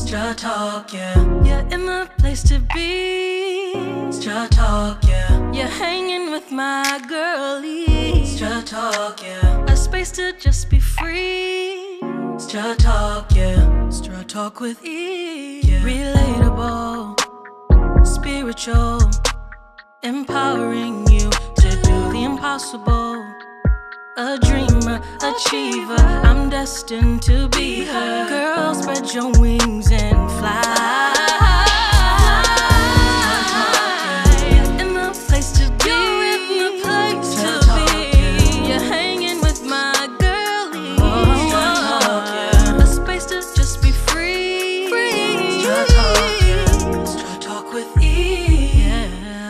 Straw talk, yeah. You're in the place to be. Straw talk, yeah. You're hanging with my girlie. Straw talk, yeah. A space to just be free. Straw talk, yeah. Straw talk with E. Yeah. Relatable, spiritual, empowering you to do the impossible. A dreamer, achiever, I'm destined to be her. Girl, spread your wings. Yeah.